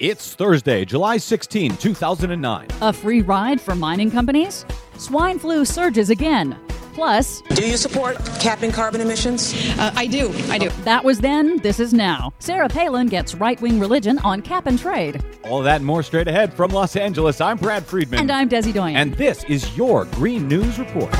It's Thursday, July 16, 2009. A free ride for mining companies? Swine flu surges again. Plus, Do you support capping carbon emissions? Uh, I do. I do. that was then, this is now. Sarah Palin gets right wing religion on cap and trade. All that and more straight ahead from Los Angeles. I'm Brad Friedman. And I'm Desi Doyen. And this is your Green News Report.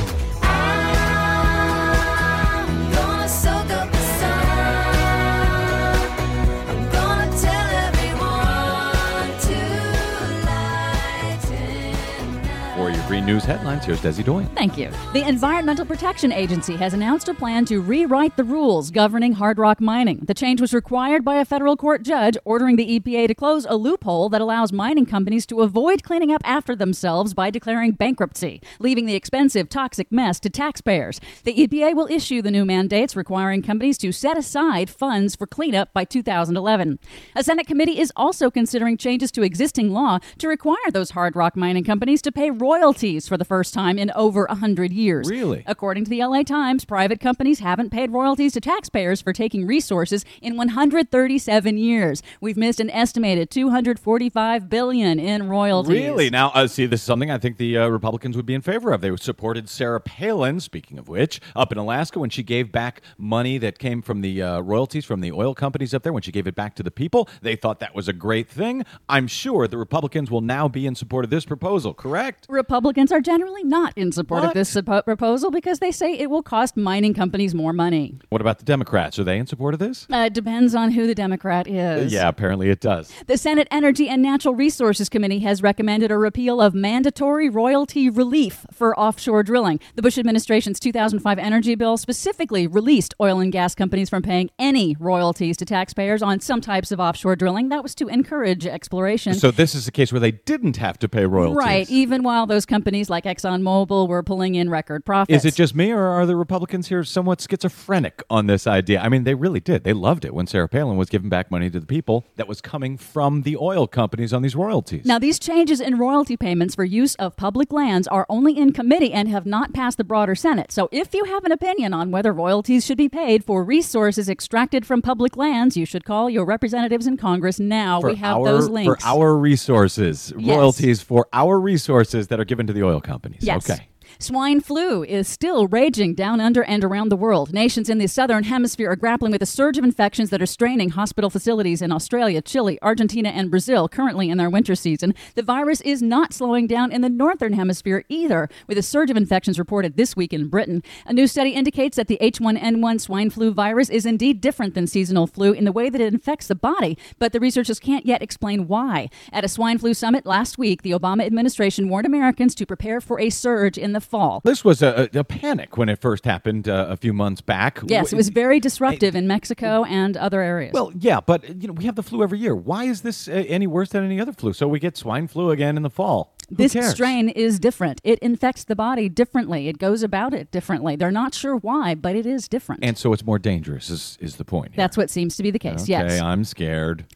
For your Green News headlines, here's Desi Doyen. Thank you. The Environmental Protection Agency has announced a plan to rewrite the rules governing hard rock mining. The change was required by a federal court judge ordering the EPA to close a loophole that allows mining companies to avoid cleaning up after themselves by declaring bankruptcy, leaving the expensive, toxic mess to taxpayers. The EPA will issue the new mandates requiring companies to set aside funds for cleanup by 2011. A Senate committee is also considering changes to existing law to require those hard rock mining companies to pay royalties for the first time in over 100 years. Really? According to the LA Times, private companies haven't paid royalties to taxpayers for taking resources in 137 years. We've missed an estimated 245 billion in royalties. Really? Now, uh, see, this is something I think the uh, Republicans would be in favor of. They supported Sarah Palin, speaking of which, up in Alaska when she gave back money that came from the uh, royalties from the oil companies up there, when she gave it back to the people. They thought that was a great thing. I'm sure the Republicans will now be in support of this proposal, correct? Republicans are generally not in support What? of this proposal because they say it will cost mining companies more money. What about the Democrats? Are they in support of this? Uh, it depends on who the Democrat is. Yeah, apparently it does. The Senate Energy and Natural Resources Committee has recommended a repeal of mandatory royalty relief for offshore drilling. The Bush administration's 2005 energy bill specifically released oil and gas companies from paying any royalties to taxpayers on some types of offshore drilling. That was to encourage exploration. So this is a case where they didn't have to pay royalties. Right, even while those companies like ExxonMobil were pulling in record profits. Is it just me, or are the Republicans here somewhat schizophrenic on this idea? I mean, they really did. They loved it when Sarah Palin was giving back money to the people that was coming from the oil companies on these royalties. Now, these changes in royalty payments for use of public lands are only in committee and have not passed the broader Senate. So, if you have an opinion on whether royalties should be paid for resources extracted from public lands, you should call your representatives in Congress now. for we have our, those links. For our resources, Yes. royalties for our resources that are given to the oil companies. Yes. Okay. Swine flu is still raging down under and around the world. Nations in the southern hemisphere are grappling with a surge of infections that are straining hospital facilities in Australia, Chile, Argentina, and Brazil currently in their winter season. The virus is not slowing down in the northern hemisphere either, with a surge of infections reported this week in Britain. A new study indicates that the H1N1 swine flu virus is indeed different than seasonal flu in the way that it infects the body, but the researchers can't yet explain why. At a swine flu summit last week, the Obama administration warned Americans to prepare for a surge in the fall. This was a, a, panic when it first happened uh, a few months back. Yes, it was very disruptive in Mexico and other areas. Well, yeah, but you know we have the flu every year. Why is this uh, any worse than any other flu? So we get swine flu again in the fall. Who this cares? strain is different. It infects the body differently. It goes about it differently. They're not sure why, but it is different. and so it's more dangerous. Is is the point? here. That's what seems to be the case. okay. Yes. I'm scared.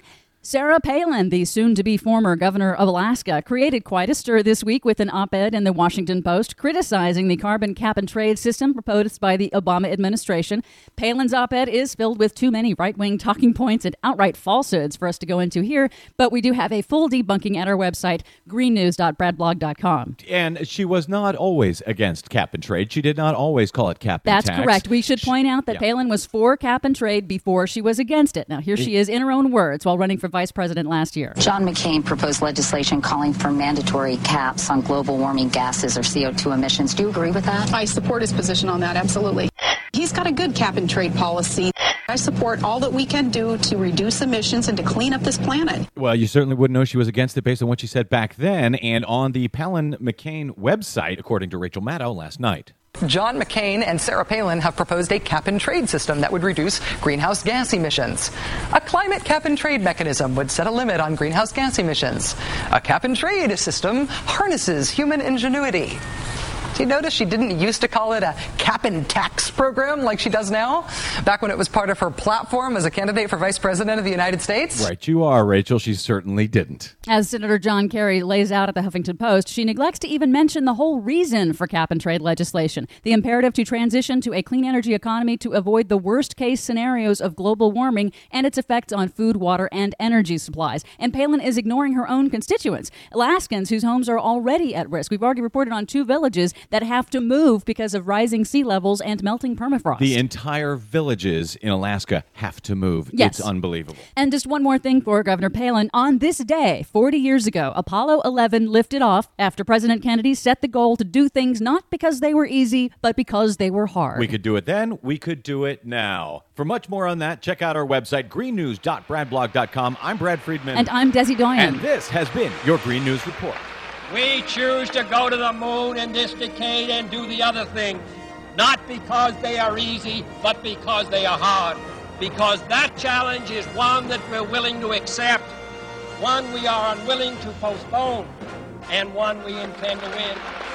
Sarah Palin, the soon to be former governor of Alaska, created quite a stir this week with an op ed in the Washington Post criticizing the carbon cap and trade system proposed by the Obama administration. Palin's op ed is filled with too many right wing talking points and outright falsehoods for us to go into here, but we do have a full debunking at our website, greennews.bradblog.com. And she was not always against cap and trade. She did not always call it cap and. That's tax. correct. We should point out that yeah. Palin was for cap and trade before she was against it. Now, here she is in her own words while running for vice president last year. John McCain proposed legislation calling for mandatory caps on global warming gases or CO2 emissions. Do you agree with that? I support his position on that, absolutely. He's got a good cap and trade policy. I support all that we can do to reduce emissions and to clean up this planet. Well, you certainly wouldn't know she was against it based on what she said back then and on the Palin McCain website, according to Rachel Maddow last night. John McCain and Sarah Palin have proposed a cap and trade system that would reduce greenhouse gas emissions. A climate cap and trade mechanism would set a limit on greenhouse gas emissions. A cap and trade system harnesses human ingenuity. Do you notice she didn't used to call it a cap and tax program like she does now? Back when it was part of her platform as a candidate for vice president of the United States? Right, you are, Rachel. She certainly didn't. As Senator John Kerry lays out at the Huffington Post, she neglects to even mention the whole reason for cap and trade legislation the imperative to transition to a clean energy economy to avoid the worst case scenarios of global warming and its effects on food, water, and energy supplies. And Palin is ignoring her own constituents, Alaskans whose homes are already at risk. We've already reported on two villages that have to move because of rising sea levels and melting permafrost. The entire villages in Alaska have to move. Yes. It's unbelievable. And just one more thing for Governor Palin. On this day, 40 years ago, Apollo 11 lifted off after President Kennedy set the goal to do things not because they were easy, but because they were hard. We could do it then. We could do it now. For much more on that, check out our website, greennews.bradblog.com. I'm Brad Friedman. and I'm Desi Doyen. And this has been your Green News Report. We choose to go to the moon in this decade and do the other things, not because they are easy, but because they are hard. Because that challenge is one that we're willing to accept, one we are unwilling to postpone, and one we intend to win.